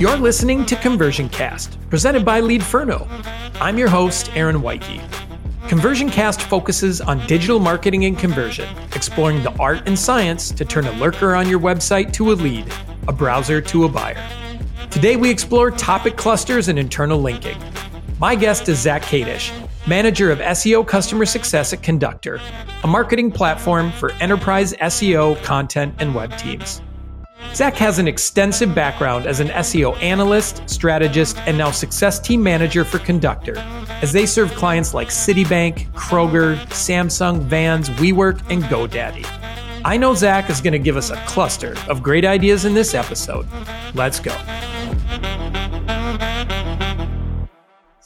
You're listening to Conversion Cast, presented by Leadferno. I'm your host, Aaron Weiche. Conversion Cast focuses on digital marketing and conversion, exploring the art and science to turn a lurker on your website to a lead, a browser to a buyer. Today, we explore topic clusters and internal linking. My guest is Zack Kadish, manager of SEO customer success at Conductor, a marketing platform for enterprise SEO, content, and web teams. Zack has an extensive background as an SEO analyst, strategist, and now success team manager for Conductor, as they serve clients like Citibank, Kroger, Samsung, Vans, WeWork, and GoDaddy. I know Zack is going to give us a cluster of great ideas in this episode. Let's go.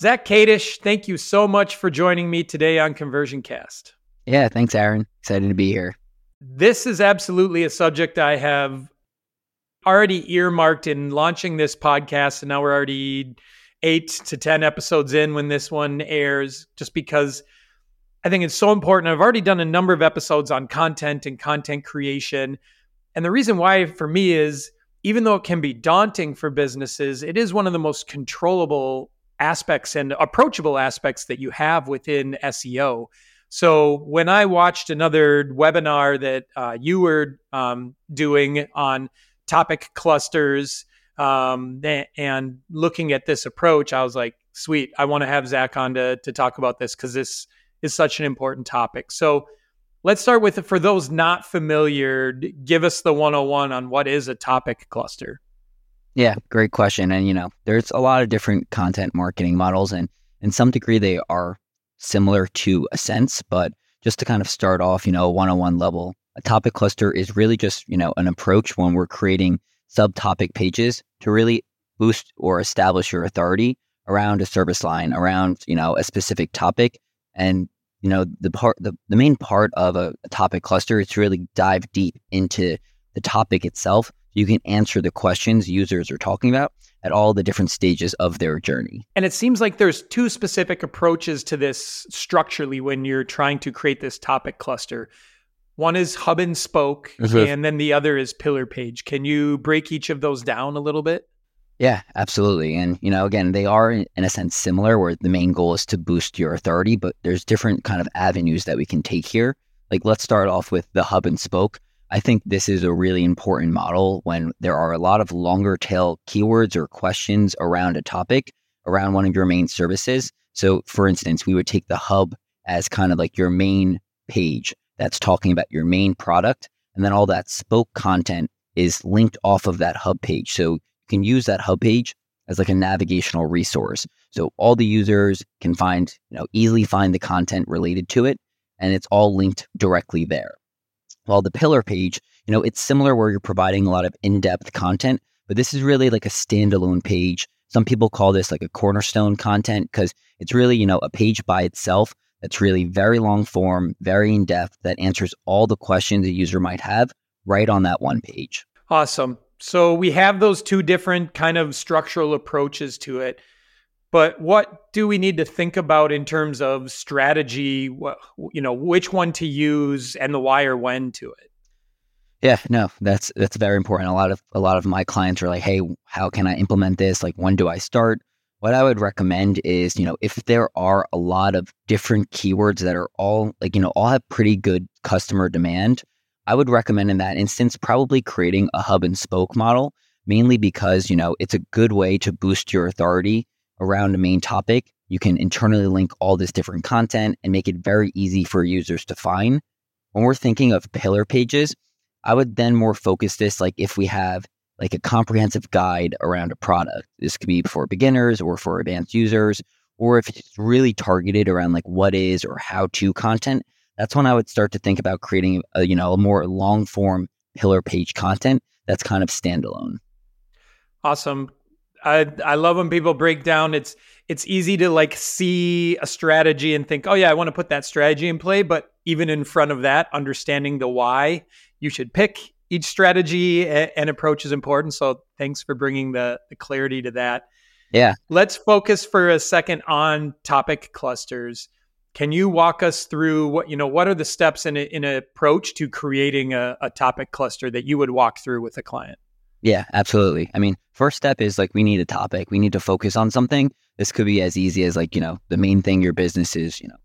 Zack Kadish, thank you so much for joining me today on Conversion Cast. Yeah, thanks, Aaron. Excited to be here. This is absolutely a subject I have already earmarked in launching this podcast, and now we're already eight to 10 episodes in when this one airs, just because I think it's so important. I've already done a number of episodes on content and content creation. And the reason why for me is even though it can be daunting for businesses, it is one of the most controllable aspects and approachable aspects that you have within SEO. So when I watched another webinar that uh, you were um, doing on topic clusters um, and looking at this approach, I was like, sweet, I want to have Zack on to, to talk about this because this is such an important topic. So let's start with, for those not familiar, give us the 101 on what is a topic cluster. Yeah, great question. And, you know, there's a lot of different content marketing models, and in some degree, they are similar to a sense. But just to kind of start off, you know, one on one level, a topic cluster is really just, you know, an approach when we're creating subtopic pages to really boost or establish your authority around a service line, around, you know, a specific topic. And, you know, the part, the, the main part of a, a topic cluster is to really dive deep into the topic itself. You can answer the questions users are talking about at all the different stages of their journey. And it seems like there's two specific approaches to this structurally when you're trying to create this topic cluster. One is hub and spoke, mm-hmm. and then the other is pillar page. Can you break each of those down a little bit? Yeah, absolutely. And, you know, again, they are in a sense similar where the main goal is to boost your authority, but there's different kind of avenues that we can take here. Like, let's start off with the hub and spoke. I think this is a really important model when there are a lot of longer tail keywords or questions around a topic, around one of your main services. So, for instance, we would take the hub as kind of like your main page that's talking about your main product. And then all that spoke content is linked off of that hub page. So you can use that hub page as like a navigational resource. So all the users can find, you know, easily find the content related to it. And it's all linked directly there. While the pillar page, you know, it's similar where you're providing a lot of in-depth content, but this is really like a standalone page. Some people call this like a cornerstone content because it's really, you know, a page by itself that's really very long form, very in depth, that answers all the questions a user might have right on that one page. Awesome. So we have those two different kind of structural approaches to it. But what do we need to think about in terms of strategy? You know, which one to use and the why or when to it? Yeah, no, that's that's very important. A lot of a lot of my clients are like, "Hey, how can I implement this? Like, when do I start?" What I would recommend is, you know, if there are a lot of different keywords that are all like, you know, all have pretty good customer demand, I would recommend in that instance probably creating a hub and spoke model, mainly because, you know, it's a good way to boost your authority around a main topic. You can internally link all this different content and make it very easy for users to find. When we're thinking of pillar pages, I would then more focus this like if we have like a comprehensive guide around a product. This could be for beginners or for advanced users, or if it's really targeted around like what is or how to content, that's when I would start to think about creating a, you know, a more long form pillar page content that's kind of standalone. Awesome. I I love when people break down it's it's easy to like see a strategy and think, "Oh yeah, I want to put that strategy in play," but even in front of that, understanding the why you should pick each strategy and approach is important. So thanks for bringing the, the clarity to that. Yeah. Let's focus for a second on topic clusters. Can you walk us through what you know? What are the steps in, a, in an approach to creating a, a topic cluster that you would walk through with a client? Yeah, absolutely. I mean, first step is like we need a topic. We need to focus on something. This could be as easy as like, you know, the main thing your business is, you know,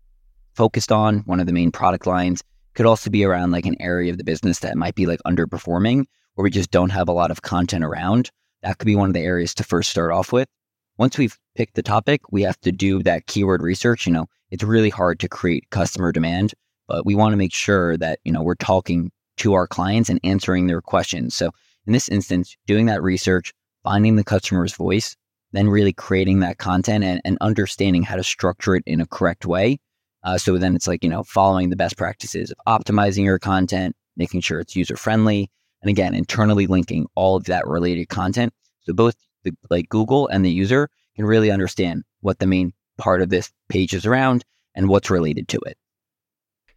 focused on, one of the main product lines. Could also be around like an area of the business that might be like underperforming or we just don't have a lot of content around. That could be one of the areas to first start off with. Once we've picked the topic, we have to do that keyword research. You know, it's really hard to create customer demand, but we want to make sure that, you know, we're talking to our clients and answering their questions. So in this instance, doing that research, finding the customer's voice, then really creating that content and, and understanding how to structure it in a correct way. Uh, so then it's like, you know, following the best practices of optimizing your content, making sure it's user friendly, and again, internally linking all of that related content. So both the, like Google and the user can really understand what the main part of this page is around and what's related to it.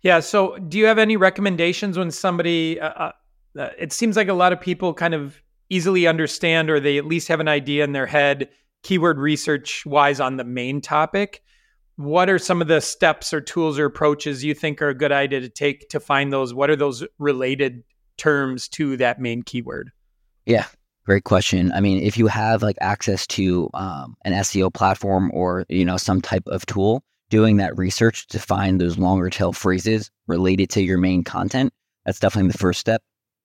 Yeah. So do you have any recommendations when somebody, uh, uh uh, it seems like a lot of people kind of easily understand or they at least have an idea in their head keyword research wise on the main topic what are some of the steps or tools or approaches you think are a good idea to take to find those? What are those related terms to that main keyword? Yeah great question. I mean if you have like access to um, an seo platform or you know some type of tool doing that research to find those longer tail phrases related to your main content that's definitely the first step.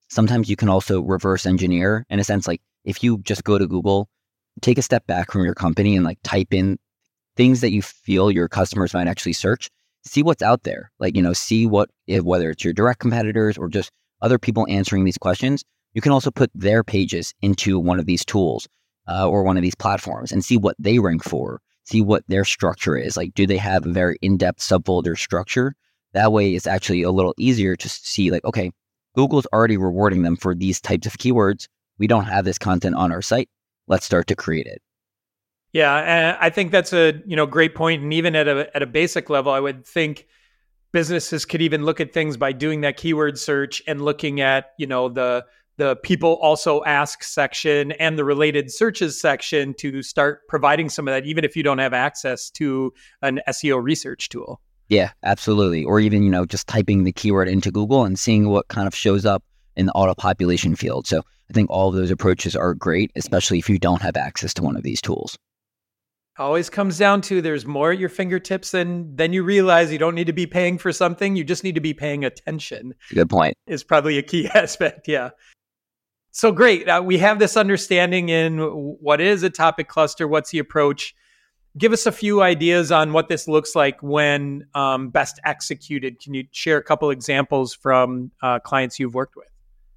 Sometimes you can also reverse engineer in a sense like if you just go to google take a step back from your company and like type in things that you feel your customers might actually search see what's out there like you know see what if, whether it's your direct competitors or just other people answering these questions you can also put their pages into one of these tools uh, or one of these platforms and see what they rank for see what their structure is like do they have a very in-depth subfolder structure that way it's actually a little easier to see like okay Google's already rewarding them for these types of keywords. We don't have this content on our site. Let's start to create it. Yeah, I think that's a you know great point. And even at a at a basic level, I would think businesses could even look at things by doing that keyword search and looking at you know the the people also ask section and the related searches section to start providing some of that, even if you don't have access to an SEO research tool. Yeah, absolutely. Or even, you know, just typing the keyword into Google and seeing what kind of shows up in the auto population field. So I think all of those approaches are great, especially if you don't have access to one of these tools. Always comes down to there's more at your fingertips than then you realize. You don't need to be paying for something. You just need to be paying attention. Good point. Is probably a key aspect. Yeah. So great. Uh, we have this understanding in what is a topic cluster, what's the approach give us a few ideas on what this looks like when um, best executed. Can you share a couple examples from uh, clients you've worked with?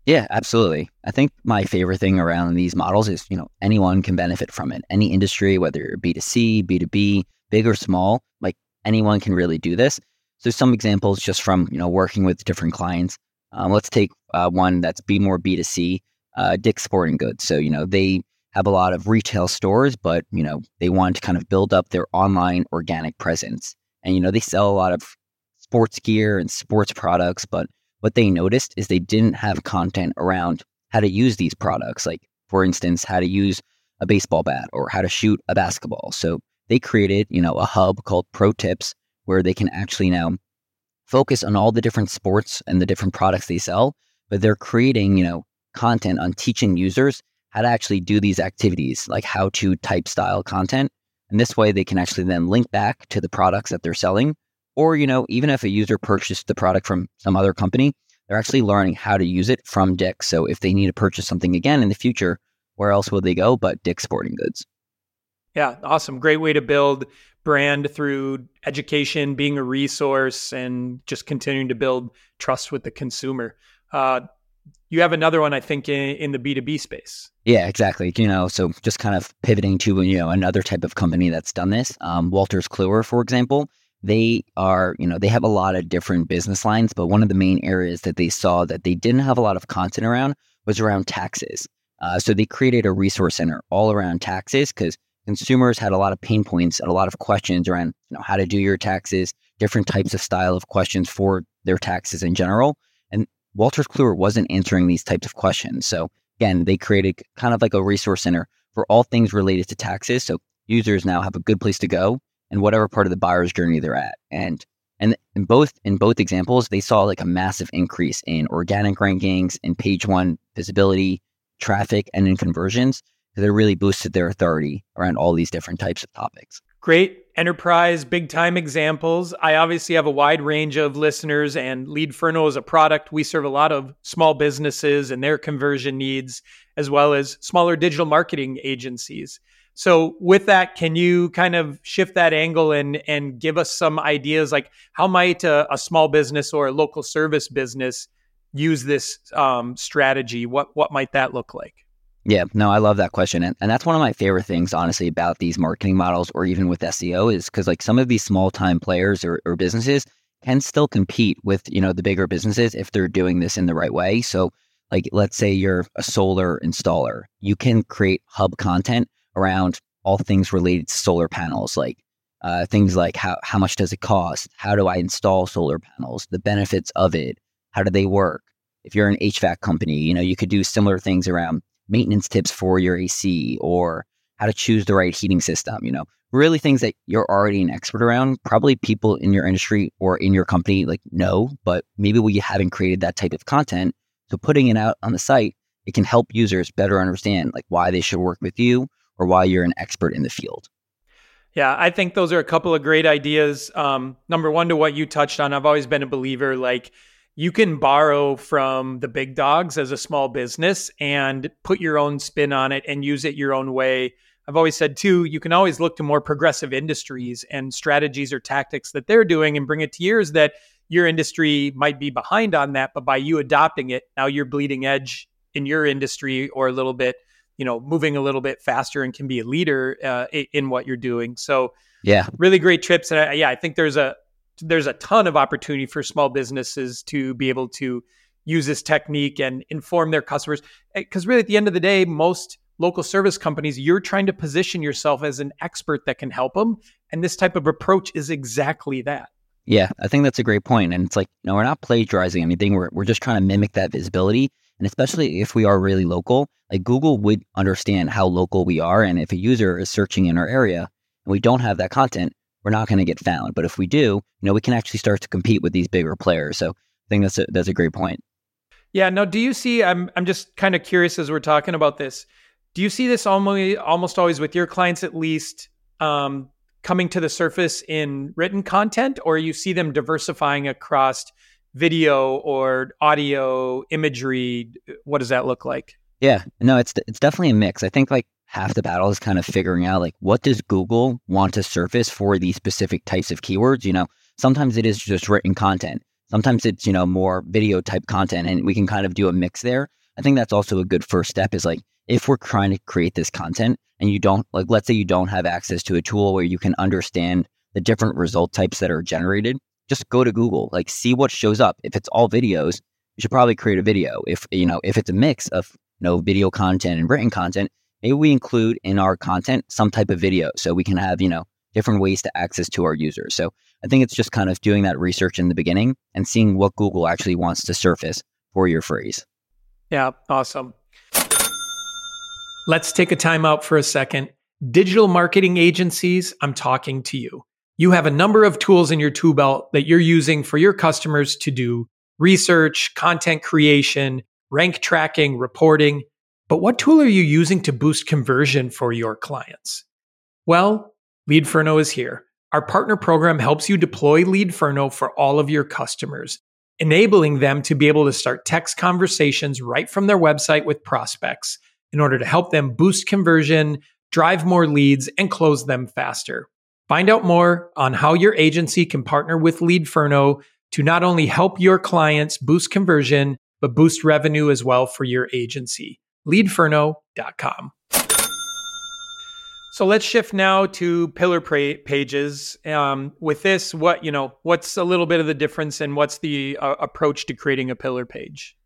Yeah, absolutely. I think my favorite thing around these models is, you know, anyone can benefit from it. Any industry, whether you're B2C, B2B, big or small, like anyone can really do this. So some examples just from, you know, working with different clients. Um, let's take uh, one that's be more B2C, uh, Dick's Sporting Goods. So, you know, they have a lot of retail stores, but you know they want to kind of build up their online organic presence. And you know they sell a lot of sports gear and sports products, but what they noticed is they didn't have content around how to use these products, like for instance, how to use a baseball bat or how to shoot a basketball. So they created, you know, a hub called Pro Tips where they can actually now focus on all the different sports and the different products they sell, but they're creating, you know, content on teaching users how to actually do these activities, like how to type style content. And this way they can actually then link back to the products that they're selling. Or, you know, even if a user purchased the product from some other company, they're actually learning how to use it from Dick. So if they need to purchase something again in the future, where else will they go but Dick's Sporting Goods? Yeah, awesome. Great way to build brand through education, being a resource, and just continuing to build trust with the consumer. Uh, you have another one, I think, in, in the B2B space. Yeah, exactly. You know, so just kind of pivoting to, you know, another type of company that's done this. Um, Wolters Kluwer, for example, they are, you know, they have a lot of different business lines, but one of the main areas that they saw that they didn't have a lot of content around was around taxes. Uh, so they created a resource center all around taxes because consumers had a lot of pain points and a lot of questions around, you know, how to do your taxes, different types of style of questions for their taxes in general. And Wolters Kluwer wasn't answering these types of questions. So again, they created kind of like a resource center for all things related to taxes. So users now have a good place to go and whatever part of the buyer's journey they're at. And And in both in both examples, they saw like a massive increase in organic rankings, in page one visibility, traffic, and in conversions. So they really boosted their authority around all these different types of topics. Great enterprise, big time examples. I obviously have a wide range of listeners, and Leadferno is a product. We serve a lot of small businesses and their conversion needs, as well as smaller digital marketing agencies. So, with that, can you kind of shift that angle and and give us some ideas, like how might a, a small business or a local service business use this um, strategy? What what might that look like? Yeah, no, I love that question. And, and that's one of my favorite things, honestly, about these marketing models or even with SEO is because like some of these small time players or, or businesses can still compete with, you know, the bigger businesses if they're doing this in the right way. So like, let's say you're a solar installer, you can create hub content around all things related to solar panels, like uh, things like how, how much does it cost? How do I install solar panels? The benefits of it? How do they work? If you're an HVAC company, you know, you could do similar things around maintenance tips for your AC or how to choose the right heating system, you know, really things that you're already an expert around. Probably people in your industry or in your company like know, but maybe we haven't created that type of content. So putting it out on the site, it can help users better understand like why they should work with you or why you're an expert in the field. Yeah, I think those are a couple of great ideas. Um, number one, to what you touched on, I've always been a believer like you can borrow from the big dogs as a small business and put your own spin on it and use it your own way. I've always said too, you can always look to more progressive industries and strategies or tactics that they're doing and bring it to yours that your industry might be behind on that, but by you adopting it, now you're bleeding edge in your industry or a little bit, you know, moving a little bit faster and can be a leader uh, in what you're doing. So, yeah, really great trips. And I, yeah, I think there's a there's a ton of opportunity for small businesses to be able to use this technique and inform their customers. Because eh, really, at the end of the day, most local service companies, you're trying to position yourself as an expert that can help them. And this type of approach is exactly that. Yeah, I think that's a great point. And it's like, you know, we're not plagiarizing anything. We're, we're just trying to mimic that visibility. And especially if we are really local, like Google would understand how local we are. And if a user is searching in our area and we don't have that content, we're not going to get found. But if we do, you know, we can actually start to compete with these bigger players. So I think that's a, that's a great point. Yeah. Now, do you see? I'm I'm just kind of curious as we're talking about this. Do you see this almost almost always with your clients at least um, coming to the surface in written content, or you see them diversifying across video or audio imagery? What does that look like? Yeah, no, it's it's definitely a mix. I think like half the battle is kind of figuring out like what does Google want to surface for these specific types of keywords. You know, sometimes it is just written content. Sometimes it's, you know, more video type content and we can kind of do a mix there. I think that's also a good first step is like if we're trying to create this content and you don't like let's say you don't have access to a tool where you can understand the different result types that are generated, just go to Google, like see what shows up. If it's all videos, you should probably create a video. If you know, if it's a mix of you know video content and written content, maybe we include in our content some type of video so we can have, you know, different ways to access to our users. So I think it's just kind of doing that research in the beginning and seeing what Google actually wants to surface for your phrase. Yeah, awesome. Let's take a time out for a second. Digital marketing agencies, I'm talking to you. You have a number of tools in your tool belt that you're using for your customers to do research, content creation, rank tracking, reporting. But what tool are you using to boost conversion for your clients? Well, Leadferno is here. Our partner program helps you deploy Leadferno for all of your customers, enabling them to be able to start text conversations right from their website with prospects in order to help them boost conversion, drive more leads, and close them faster. Find out more on how your agency can partner with Leadferno to not only help your clients boost conversion, but boost revenue as well for your agency leadferno.com. So let's shift now to pillar pages. Um, with this, what you know, what's a little bit of the difference, and what's the uh, approach to creating a pillar page?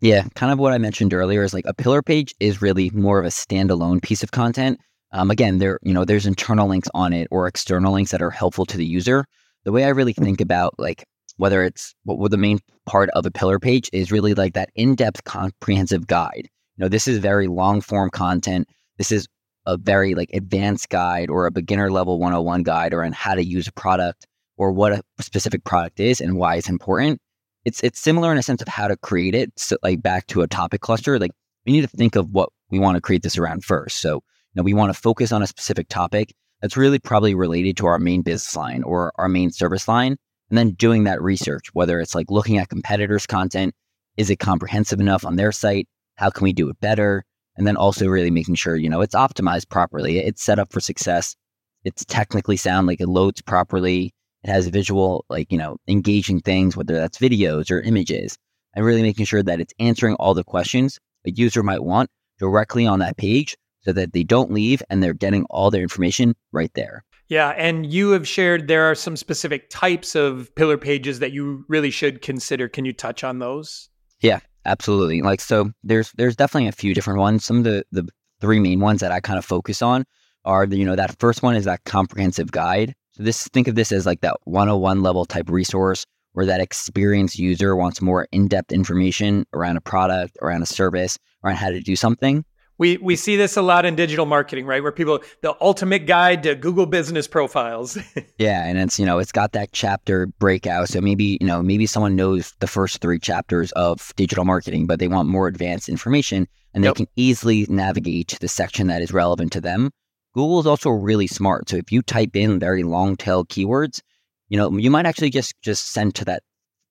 Yeah, kind of what I mentioned earlier is like a pillar page is really more of a standalone piece of content. Um, again, there you know there's internal links on it or external links that are helpful to the user. The way I really think about like whether it's what the main part of a pillar page is really like that in-depth comprehensive guide you know, this is very long form content. This is a very like advanced guide or a beginner level 101 guide or on how to use a product or what a specific product is and why it's important. It's it's similar in a sense of how to create it. So like back to a topic cluster, like we need to think of what we want to create this around first. So, know, we want to focus on a specific topic that's really probably related to our main business line or our main service line. And then doing that research, whether it's like looking at competitors' content, is it comprehensive enough on their site? How can we do it better? And then also really making sure, you know, it's optimized properly. It's set up for success. It's technically sound, like it loads properly. It has visual, like, you know, engaging things, whether that's videos or images, and really making sure that it's answering all the questions a user might want directly on that page so that they don't leave and they're getting all their information right there. Yeah, and you have shared there are some specific types of pillar pages that you really should consider. Can you touch on those? Yeah, absolutely. Like so there's there's definitely a few different ones. Some of the the three main ones that I kind of focus on are the, you know that first one is that comprehensive guide. So this think of this as like that 101 level type resource where that experienced user wants more in-depth information around a product, around a service, around how to do something. We we see this a lot in digital marketing, right? Where people the ultimate guide to Google business profiles. yeah, and it's you know it's got that chapter breakout. So maybe you know maybe someone knows the first three chapters of digital marketing, but they want more advanced information, and they yep. can easily navigate to the section that is relevant to them. Google is also really smart. So if you type in very long tail keywords, you know you might actually just just send to that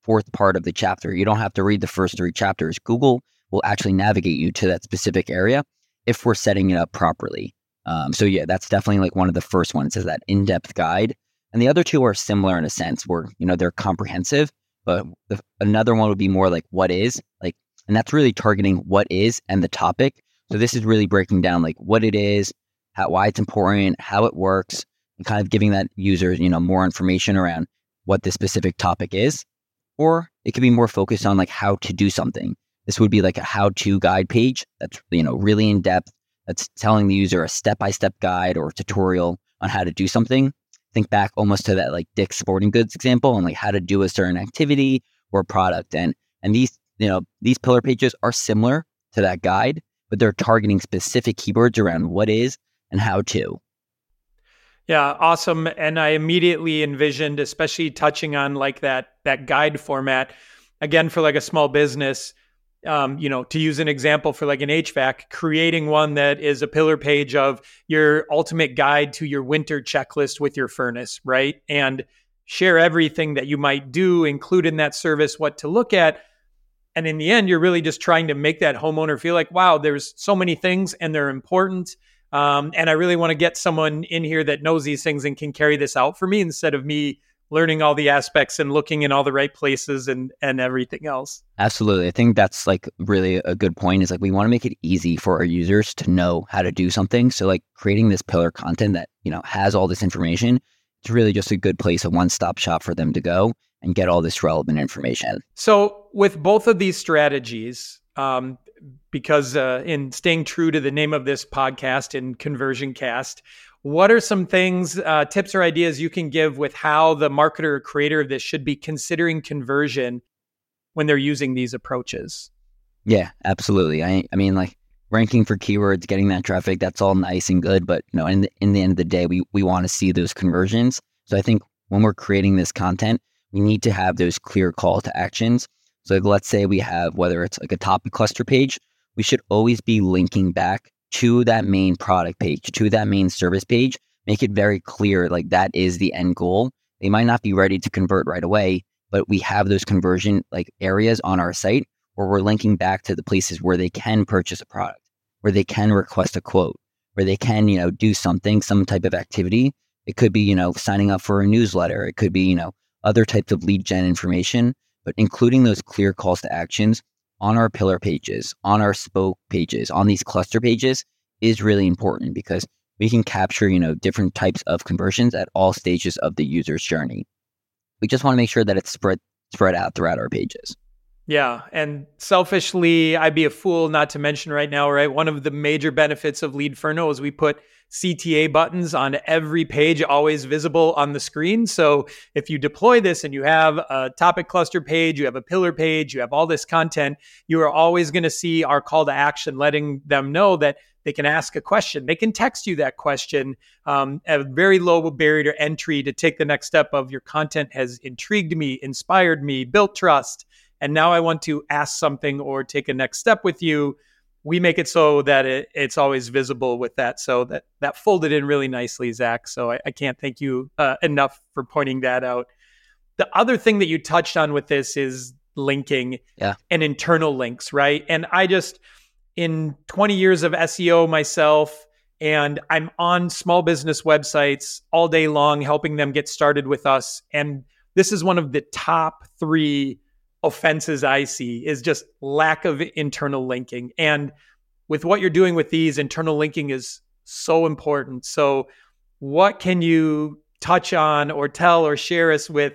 fourth part of the chapter. You don't have to read the first three chapters. Google will actually navigate you to that specific area if we're setting it up properly. Um, so yeah, that's definitely like one of the first ones is that in-depth guide. And the other two are similar in a sense where, you know, they're comprehensive, but the, another one would be more like what is like, and that's really targeting what is and the topic. So this is really breaking down like what it is, how, why it's important, how it works, and kind of giving that user, you know, more information around what the specific topic is. Or it could be more focused on like how to do something. This would be like a how-to guide page that's you know really in depth. That's telling the user a step-by-step guide or tutorial on how to do something. Think back almost to that like Dick's Sporting Goods example and like how to do a certain activity or product. And and these you know these pillar pages are similar to that guide, but they're targeting specific keywords around what is and how to. Yeah, awesome. And I immediately envisioned, especially touching on like that that guide format, again for like a small business, um, you know, to use an example for like an HVAC, creating one that is a pillar page of your ultimate guide to your winter checklist with your furnace, right? And share everything that you might do, include in that service what to look at. And in the end, you're really just trying to make that homeowner feel like, wow, there's so many things and they're important. Um, and I really want to get someone in here that knows these things and can carry this out for me instead of me learning all the aspects and looking in all the right places and and everything else. Absolutely. I think that's like really a good point is like we want to make it easy for our users to know how to do something. So like creating this pillar content that, you know, has all this information, it's really just a good place, a one-stop shop for them to go and get all this relevant information. So with both of these strategies, um, because uh, in staying true to the name of this podcast in Conversion Cast, what are some things, uh, tips or ideas you can give with how the marketer or creator of this should be considering conversion when they're using these approaches? Yeah, absolutely. I, I mean, like ranking for keywords, getting that traffic, that's all nice and good. But you know, in the, in the end of the day, we, we want to see those conversions. So I think when we're creating this content, we need to have those clear call to actions. So let's say we have whether it's like a topic cluster page, we should always be linking back to that main product page, to that main service page, make it very clear like that is the end goal. They might not be ready to convert right away, but we have those conversion like areas on our site where we're linking back to the places where they can purchase a product, where they can request a quote, where they can, you know, do something, some type of activity. It could be, you know, signing up for a newsletter. It could be, you know, other types of lead gen information, but including those clear calls to actions on our pillar pages, on our spoke pages, on these cluster pages is really important because we can capture, you know, different types of conversions at all stages of the user's journey. We just want to make sure that it's spread spread out throughout our pages. Yeah. And selfishly, I'd be a fool not to mention right now, right? One of the major benefits of Leadferno is we put CTA buttons on every page, always visible on the screen. So if you deploy this and you have a topic cluster page, you have a pillar page, you have all this content, you are always going to see our call to action, letting them know that they can ask a question. They can text you that question. Um, a very low barrier to entry to take the next step of your content has intrigued me, inspired me, built trust and now I want to ask something or take a next step with you, we make it so that it, it's always visible with that. So that that folded in really nicely, Zack. So I, I can't thank you uh, enough for pointing that out. The other thing that you touched on with this is linking yeah. and internal links, right? And I just in 20 years of SEO myself, and I'm on small business websites all day long, helping them get started with us. And this is one of the top three offenses I see is just lack of internal linking. And with what you're doing with these, internal linking is so important. So, what can you touch on or tell or share us with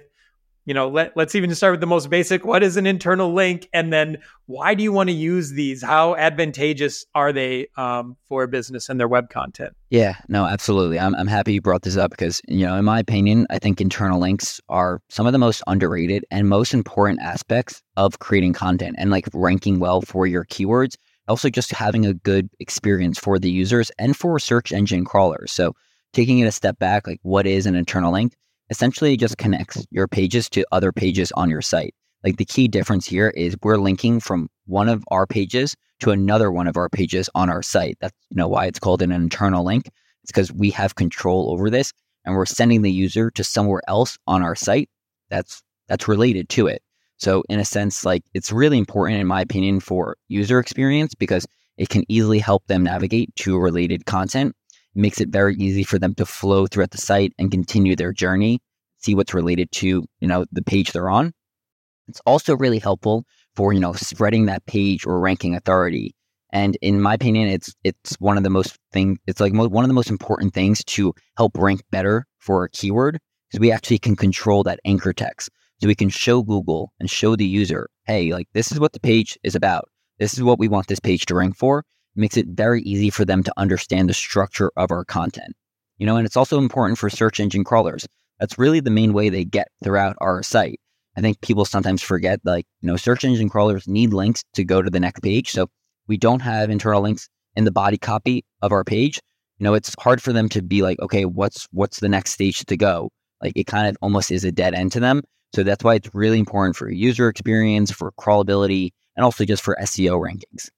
you know let, let's even start with the most basic what is an internal link? And then why do you want to use these? How advantageous are they um, for business and their web content? Yeah no absolutely. I'm, I'm happy you brought this up because you know in my opinion i think internal links are some of the most underrated and most important aspects of creating content and like ranking well for your keywords. Also just having a good experience for the users and for search engine crawlers. So taking it a step back like what is an internal link essentially just connects your pages to other pages on your site. Like the key difference here is we're linking from one of our pages to another one of our pages on our site. That's you know why it's called an internal link. It's because we have control over this and we're sending the user to somewhere else on our site that's that's related to it. So in a sense like it's really important in my opinion for user experience because it can easily help them navigate to related content makes it very easy for them to flow throughout the site and continue their journey, see what's related to, you know, the page they're on. It's also really helpful for, you know, spreading that page or ranking authority. And in my opinion, it's it's one of the most thing. It's like mo- one of the most important things to help rank better for a keyword because we actually can control that anchor text. So we can show Google and show the user, hey, like this is what the page is about. This is what we want this page to rank for makes it very easy for them to understand the structure of our content. You know, and it's also important for search engine crawlers. That's really the main way they get throughout our site. I think people sometimes forget like, you know, search engine crawlers need links to go to the next page. So we don't have internal links in the body copy of our page. You know, it's hard for them to be like, okay, what's what's the next stage to go? Like it kind of almost is a dead end to them. So that's why it's really important for user experience, for crawlability, and also just for SEO rankings.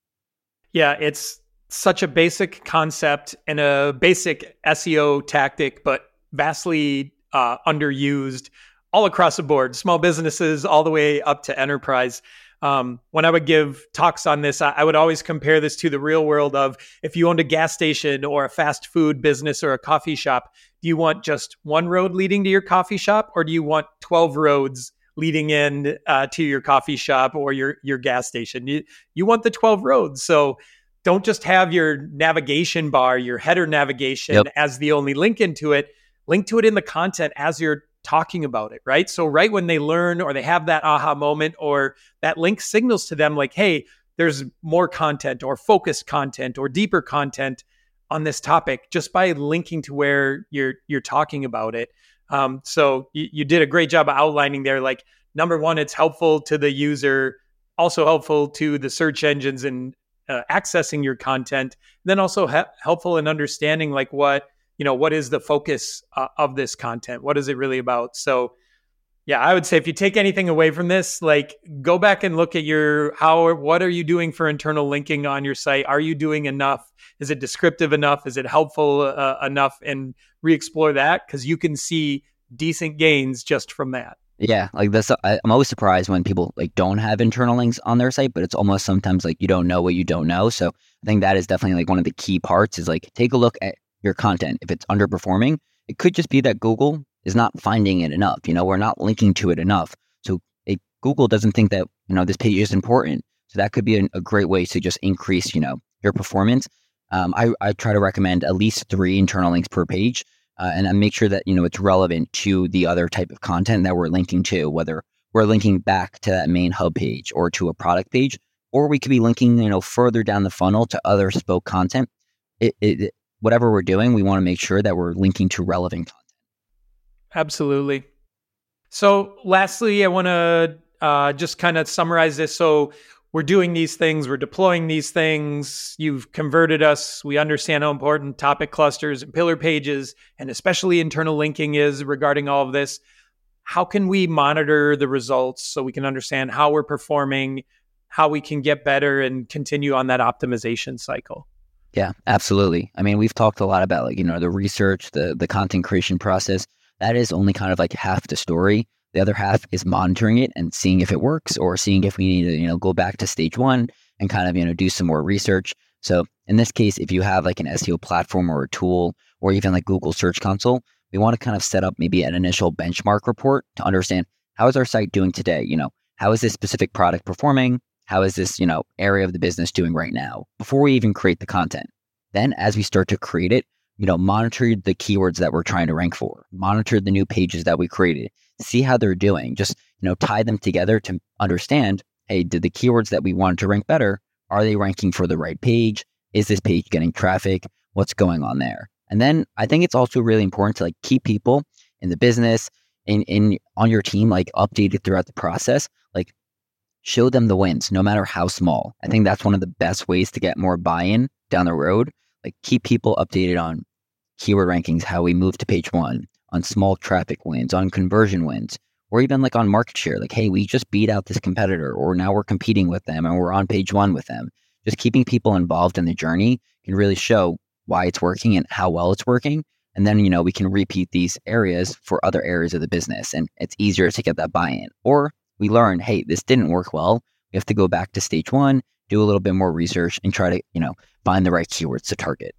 Yeah, it's such a basic concept and a basic SEO tactic, but vastly uh, underused all across the board, small businesses all the way up to enterprise. Um, when I would give talks on this, I, I, would always compare this to the real world of if you owned a gas station or a fast food business or a coffee shop, do you want just one road leading to your coffee shop or do you want 12 roads leading in uh, to your coffee shop or your your gas station. You you want the 12 roads. So don't just have your navigation bar, your header navigation yep. as the only link into it. Link to it in the content as you're talking about it, right? So right when they learn or they have that aha moment or that link signals to them like, "Hey, there's more content or focused content or deeper content on this topic just by linking to where you're you're talking about it." Um, so you, you did a great job outlining there. Like number one, it's helpful to the user, also helpful to the search engines and uh, accessing your content. Then also helpful in understanding like what you know what is the focus uh, of this content. What is it really about? So yeah, I would say if you take anything away from this, like go back and look at your how what are you doing for internal linking on your site? Are you doing enough? Is it descriptive enough? Is it helpful uh, enough? And re-explore that because you can see decent gains just from that. Yeah, like this, I, I'm always surprised when people like don't have internal links on their site, but it's almost sometimes like you don't know what you don't know. So I think that is definitely like one of the key parts is like take a look at your content. If it's underperforming, it could just be that Google is not finding it enough. You know, we're not linking to it enough. So Google doesn't think that, you know, this page is important. So that could be a, a great way to just increase, you know, your performance. Um, I, I try to recommend at least three internal links per page. Uh, and I make sure that, you know, it's relevant to the other type of content that we're linking to, whether we're linking back to that main hub page or to a product page, or we could be linking, you know, further down the funnel to other spoke content. It, it, whatever we're doing, we want to make sure that we're linking to relevant content. Absolutely. So, lastly, I want to uh, just kind of summarize this. So, we're doing these things, we're deploying these things. You've converted us. We understand how important topic clusters and pillar pages, and especially internal linking is regarding all of this. How can we monitor the results so we can understand how we're performing, how we can get better, and continue on that optimization cycle? Yeah, absolutely. I mean, we've talked a lot about like, you know, the research, the the content creation process. That is only kind of like half the story. The other half is monitoring it and seeing if it works or seeing if we need to, you know, go back to stage one and kind of, you know, do some more research. So in this case, if you have like an SEO platform or a tool or even like Google Search Console, we want to kind of set up maybe an initial benchmark report to understand how is our site doing today? You know, how is this specific product performing? How is this, you know, area of the business doing right now before we even create the content? Then as we start to create it, you know, monitor the keywords that we're trying to rank for, monitor the new pages that we created, see how they're doing. Just, you know, tie them together to understand, hey, did the keywords that we wanted to rank better, are they ranking for the right page? Is this page getting traffic? What's going on there? And then I think it's also really important to like keep people in the business in in on your team like updated throughout the process. Like show them the wins, no matter how small. I think that's one of the best ways to get more buy-in down the road. Like keep people updated on keyword rankings, how we move to page one, on small traffic wins, on conversion wins, or even like on market share. Like, hey, we just beat out this competitor, or now we're competing with them and we're on page one with them. Just keeping people involved in the journey can really show why it's working and how well it's working. And then, you know, we can repeat these areas for other areas of the business and it's easier to get that buy in. Or we learn, hey, this didn't work well. We have to go back to stage one, do a little bit more research and try to, you know, find the right keywords to target.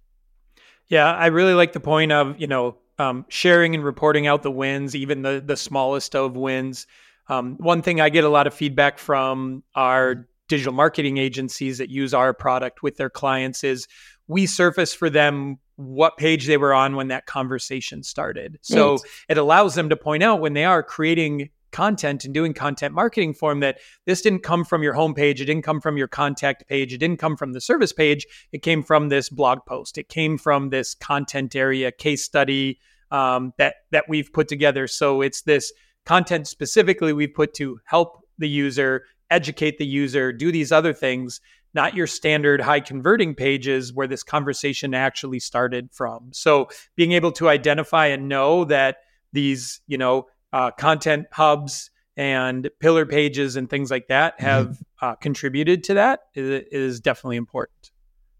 Yeah, I really like the point of, you know, um, sharing and reporting out the wins, even the the smallest of wins. Um, one thing I get a lot of feedback from our digital marketing agencies that use our product with their clients is we surface for them what page they were on when that conversation started. So right. it allows them to point out when they are creating content and doing content marketing for them that this didn't come from your homepage, it didn't come from your contact page, it didn't come from the service page, it came from this blog post, it came from this content area case study um, that that we've put together. So it's this content specifically we put to help the user, educate the user, do these other things not your standard high converting pages where this conversation actually started from. So being able to identify and know that these, you know, uh, content hubs and pillar pages and things like that mm-hmm. have mm-hmm. uh, contributed to that is, is definitely important.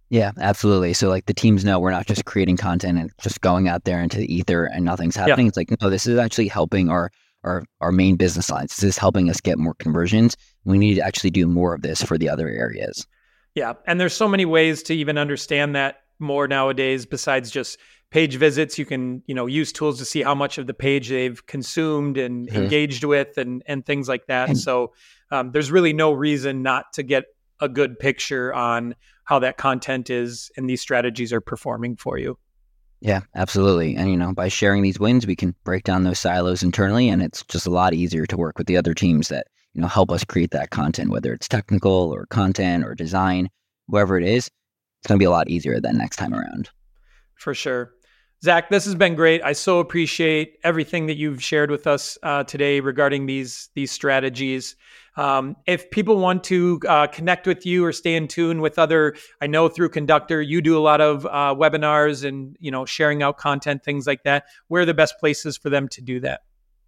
Yeah, absolutely. So like the teams know we're not just creating content and just going out there into the ether and nothing's happening. Yeah. It's like no, this is actually helping our our our main business lines. This is helping us get more conversions. We need to actually do more of this for the other areas. Yeah, and there's so many ways to even understand that more nowadays besides just page visits. You can, you know, use tools to see how much of the page they've consumed and mm-hmm. engaged with, and and things like that. And, so um, there's really no reason not to get a good picture on how that content is and these strategies are performing for you. Yeah, absolutely. And you know, by sharing these wins, we can break down those silos internally, and it's just a lot easier to work with the other teams that you know help us create that content, whether it's technical or content or design, whoever it is. It's going to be a lot easier than next time around. For sure. Zack, this has been great. I so appreciate everything that you've shared with us uh, today regarding these these strategies. Um, if people want to uh, connect with you or stay in tune with other, I know through Conductor you do a lot of uh, webinars and you know sharing out content, things like that. Where are the best places for them to do that?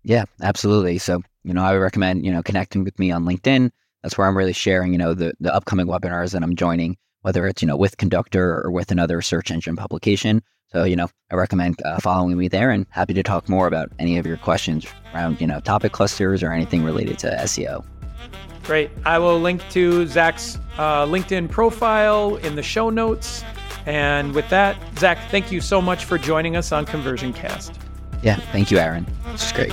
Yeah, absolutely. So you know, I would recommend you know connecting with me on LinkedIn. That's where I'm really sharing you know the the upcoming webinars that I'm joining, whether it's you know with Conductor or with another search engine publication. So, you know, I recommend uh, following me there and happy to talk more about any of your questions around, you know, topic clusters or anything related to SEO. Great. I will link to Zack's uh, LinkedIn profile in the show notes. And with that, Zack, thank you so much for joining us on Conversion Cast. Yeah, thank you, Aaron. This is great.